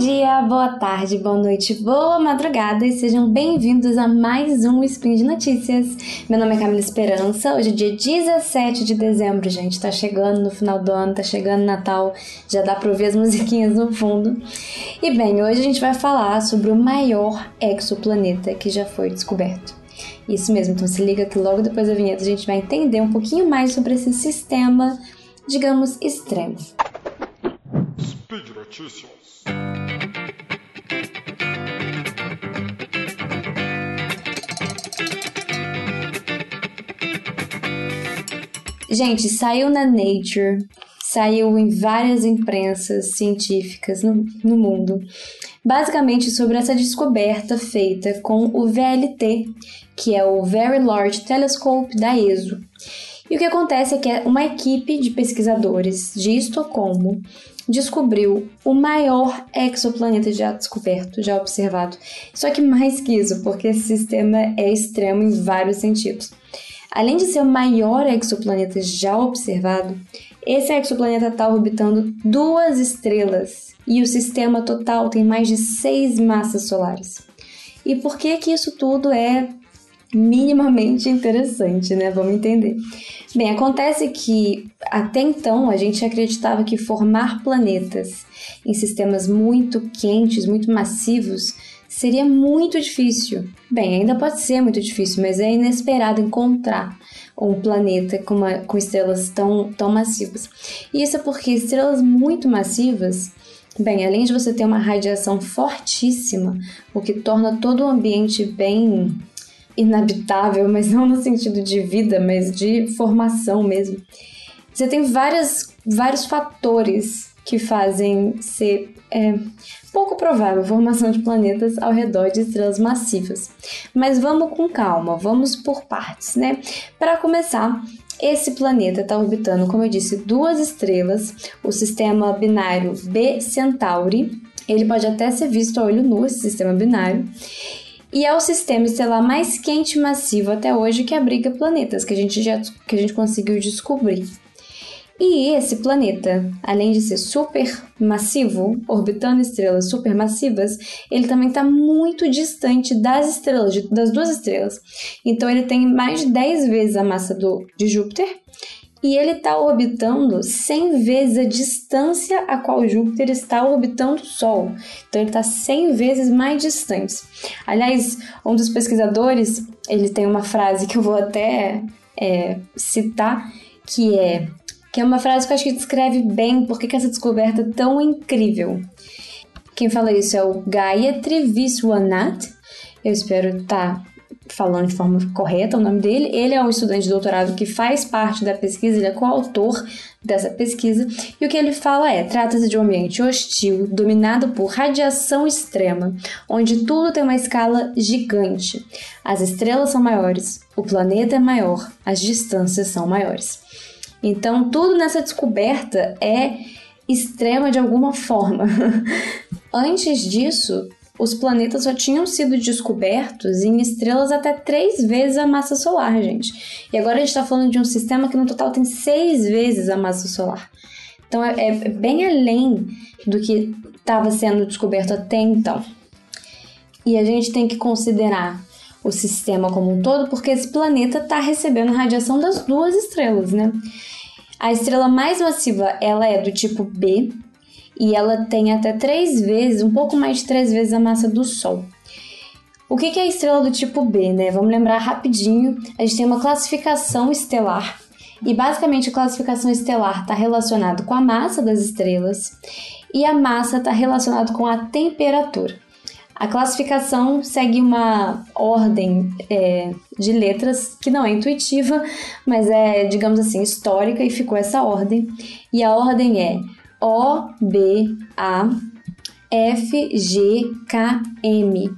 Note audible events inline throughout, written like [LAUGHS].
dia, boa tarde, boa noite, boa madrugada e sejam bem-vindos a mais um Spin de Notícias. Meu nome é Camila Esperança, hoje é dia 17 de dezembro, gente, tá chegando no final do ano, tá chegando Natal, já dá pra ouvir as [LAUGHS] musiquinhas no fundo. E bem, hoje a gente vai falar sobre o maior exoplaneta que já foi descoberto. Isso mesmo, então se liga que logo depois da vinheta a gente vai entender um pouquinho mais sobre esse sistema, digamos, extremo. Notícias. Gente, saiu na Nature, saiu em várias imprensas científicas no, no mundo, basicamente sobre essa descoberta feita com o VLT, que é o Very Large Telescope da ESO. E o que acontece é que uma equipe de pesquisadores de Estocolmo descobriu o maior exoplaneta já descoberto, já observado. Só que mais que isso, porque esse sistema é extremo em vários sentidos. Além de ser o maior exoplaneta já observado, esse exoplaneta está orbitando duas estrelas e o sistema total tem mais de seis massas solares. E por que que isso tudo é minimamente interessante, né? Vamos entender. Bem, acontece que até então a gente acreditava que formar planetas em sistemas muito quentes, muito massivos, seria muito difícil. Bem, ainda pode ser muito difícil, mas é inesperado encontrar um planeta com, uma, com estrelas tão, tão massivas. E isso é porque estrelas muito massivas Bem, além de você ter uma radiação fortíssima, o que torna todo o ambiente bem inabitável, mas não no sentido de vida, mas de formação mesmo. Você tem várias, vários fatores que fazem ser é, pouco provável a formação de planetas ao redor de estrelas massivas. Mas vamos com calma, vamos por partes, né? Para começar, esse planeta está orbitando, como eu disse, duas estrelas, o sistema binário B Centauri. Ele pode até ser visto a olho nu, esse sistema binário e é o sistema estelar mais quente e massivo até hoje que abriga planetas que a gente já que a gente conseguiu descobrir. E esse planeta, além de ser super massivo, orbitando estrelas supermassivas, ele também está muito distante das estrelas, das duas estrelas. Então ele tem mais de 10 vezes a massa do, de Júpiter e ele está orbitando 100 vezes a distância a qual Júpiter está orbitando o Sol. Então ele está 100 vezes mais distante. Aliás, um dos pesquisadores ele tem uma frase que eu vou até é, citar, que é que é uma frase que eu acho que descreve bem por que essa descoberta é tão incrível. Quem fala isso é o Gayatri Viswanath. Eu espero estar tá falando de forma correta o nome dele. Ele é um estudante de doutorado que faz parte da pesquisa, ele é coautor dessa pesquisa. E o que ele fala é: trata-se de um ambiente hostil, dominado por radiação extrema, onde tudo tem uma escala gigante. As estrelas são maiores, o planeta é maior, as distâncias são maiores. Então, tudo nessa descoberta é extrema de alguma forma. [LAUGHS] Antes disso, os planetas só tinham sido descobertos em estrelas até três vezes a massa solar, gente. E agora a gente está falando de um sistema que no total tem seis vezes a massa solar. Então é, é bem além do que estava sendo descoberto até então. E a gente tem que considerar o sistema como um todo, porque esse planeta está recebendo radiação das duas estrelas, né? A estrela mais massiva ela é do tipo B, e ela tem até três vezes, um pouco mais de três vezes a massa do Sol. O que é a estrela do tipo B, né? Vamos lembrar rapidinho. A gente tem uma classificação estelar e basicamente a classificação estelar está relacionada com a massa das estrelas e a massa está relacionada com a temperatura. A classificação segue uma ordem é, de letras que não é intuitiva, mas é, digamos assim, histórica e ficou essa ordem. E a ordem é o, B, A, F, G, K, M.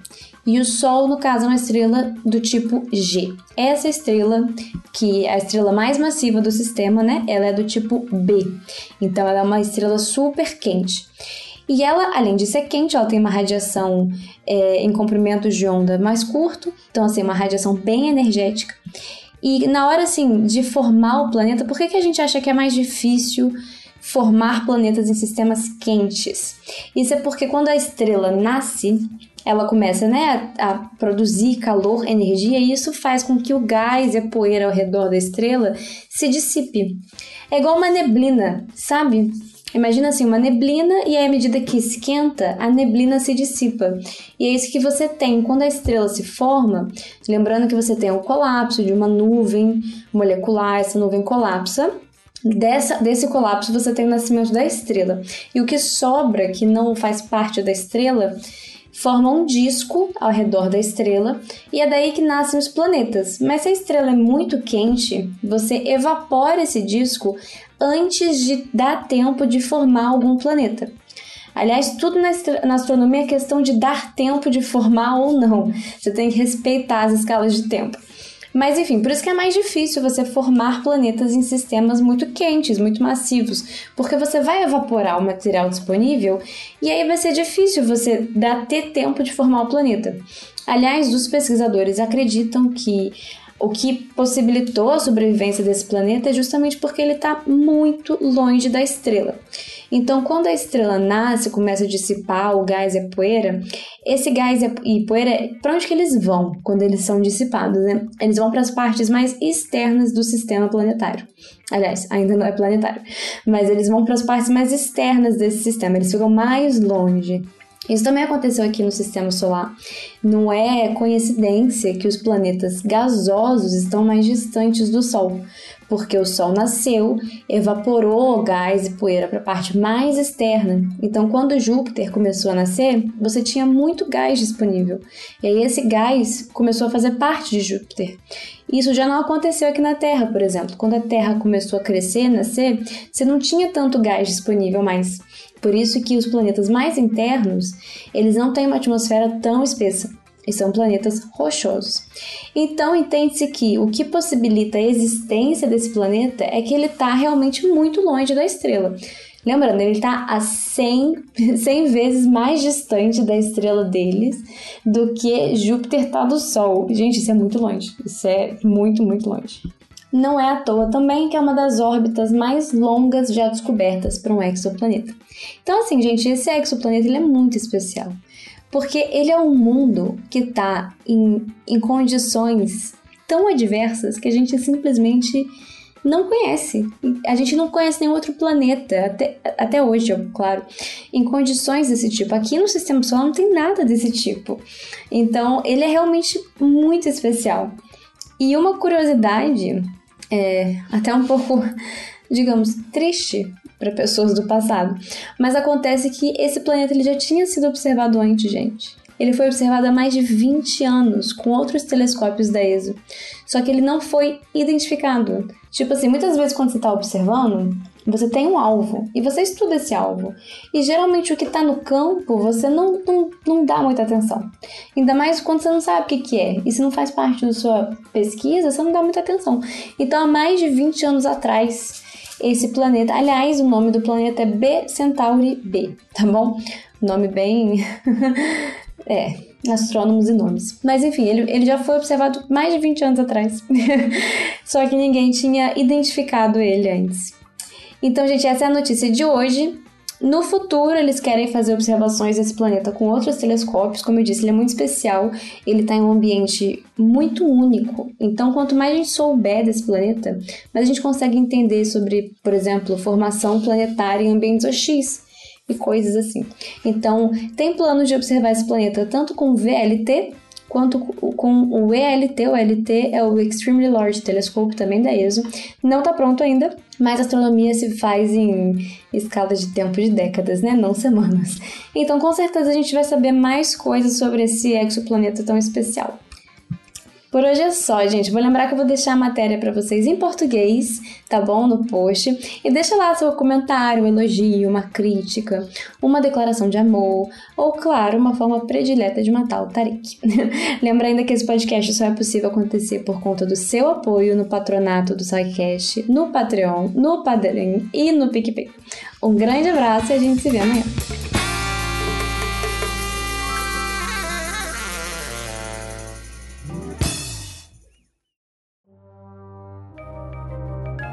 E o Sol, no caso, é uma estrela do tipo G. Essa estrela, que é a estrela mais massiva do sistema, né? Ela é do tipo B. Então, ela é uma estrela super quente. E ela, além de ser quente, ela tem uma radiação é, em comprimento de onda mais curto. Então, assim, uma radiação bem energética. E na hora, assim, de formar o planeta, por que, que a gente acha que é mais difícil formar planetas em sistemas quentes. Isso é porque quando a estrela nasce, ela começa né, a, produzir calor, energia, e isso faz com que o gás e a poeira ao redor da estrela se dissipe. É igual uma neblina, sabe? Imagina assim, uma neblina e aí à medida que esquenta, a neblina se dissipa. E é isso que você tem quando a estrela se forma, lembrando que você tem um colapso de uma nuvem molecular, essa nuvem colapsa, Dessa, desse colapso você tem o nascimento da estrela. E o que sobra, que não faz parte da estrela, forma um disco ao redor da estrela e é daí que nascem os planetas. Mas se a estrela é muito quente, você evapora esse disco antes de dar tempo de formar algum planeta. Aliás, tudo na, astronomia é questão de dar tempo de formar ou não. Você tem que respeitar as escalas de tempo. Mas enfim, por isso que é mais difícil você formar planetas em sistemas muito quentes, muito massivos, porque você vai evaporar o material disponível e aí vai ser difícil você dar ter tempo de formar o planeta. Aliás, os pesquisadores acreditam que o que possibilitou a sobrevivência desse planeta é justamente porque ele está muito longe da estrela. Então, quando a estrela nasce, começa a dissipar o gás e a poeira, esse gás e poeira, para onde que eles vão quando eles são dissipados? Né? Eles vão para as partes mais externas do sistema planetário. Aliás, ainda não é planetário, mas eles vão para as partes mais externas desse sistema, eles ficam mais longe. Isso também aconteceu aqui no sistema solar. Não é coincidência que os planetas gasosos estão mais distantes do Sol, porque o Sol nasceu, evaporou gás e poeira para a parte mais externa. Então, quando Júpiter começou a nascer, você tinha muito gás disponível. E aí esse gás começou a fazer parte de Júpiter. Isso já não aconteceu aqui na Terra, por exemplo. Quando a Terra começou a crescer, nascer, você não tinha tanto gás disponível mais. Por isso que os planetas mais internos, eles não têm uma atmosfera tão espessa e são planetas rochosos. Então, entende-se que o que possibilita a existência desse planeta é que ele está realmente muito longe da estrela. Lembrando, ele está a 100, 100 [LAUGHS] vezes mais distante da estrela deles do que Júpiter está do Sol. Gente, isso é muito longe. Isso é muito, muito longe. Não é à toa também que é uma das órbitas mais longas já descobertas para um exoplaneta. Então, assim, gente, esse exoplaneta ele é muito especial porque ele é um mundo que está em, em condições tão adversas que a gente simplesmente não conhece. A gente não conhece nenhum outro planeta, até, até hoje, claro, em condições desse tipo. Aqui no Sistema Solar não tem nada desse tipo. Então, ele é realmente muito especial. E uma curiosidade, é, até um pouco, [LAUGHS] digamos, triste para pessoas do passado. Mas acontece que esse planeta ele já tinha sido observado antes, gente. Ele foi observado há mais de 20 anos com outros telescópios da ESO. Só que ele não foi identificado. Tipo assim, muitas vezes quando você está observando, você tem um alvo e você estuda esse alvo. E geralmente o que está no campo você não, não, não dá muita atenção. Ainda mais quando você não sabe o que, que é. E se não faz parte da sua pesquisa, você não dá muita atenção. Então, há mais de 20 anos atrás, esse planeta. Aliás, o nome do planeta é B Centauri B, tá bom? Nome bem. [LAUGHS] é, astrônomos e nomes. Mas enfim, ele, ele já foi observado mais de 20 anos atrás. [LAUGHS] Só que ninguém tinha identificado ele antes. Então, gente, essa é a notícia de hoje. No futuro, eles querem fazer observações desse planeta com outros telescópios. Como eu disse, ele é muito especial, ele está em um ambiente muito único. Então, quanto mais a gente souber desse planeta, mais a gente consegue entender sobre, por exemplo, formação planetária em ambientes OX e coisas assim. Então, tem planos de observar esse planeta tanto com VLT quanto com o ELT, o LT é o Extremely Large Telescope, também da ESO. Não está pronto ainda, mas astronomia se faz em escala de tempo de décadas, né? Não semanas. Então, com certeza, a gente vai saber mais coisas sobre esse exoplaneta tão especial. Por hoje é só, gente. Vou lembrar que eu vou deixar a matéria para vocês em português, tá bom? No post. E deixa lá seu comentário, um elogio, uma crítica, uma declaração de amor, ou, claro, uma forma predileta de matar o Tarik. [LAUGHS] Lembra ainda que esse podcast só é possível acontecer por conta do seu apoio no patronato do SciCast, no Patreon, no Padrim e no PicPay. Um grande abraço e a gente se vê amanhã.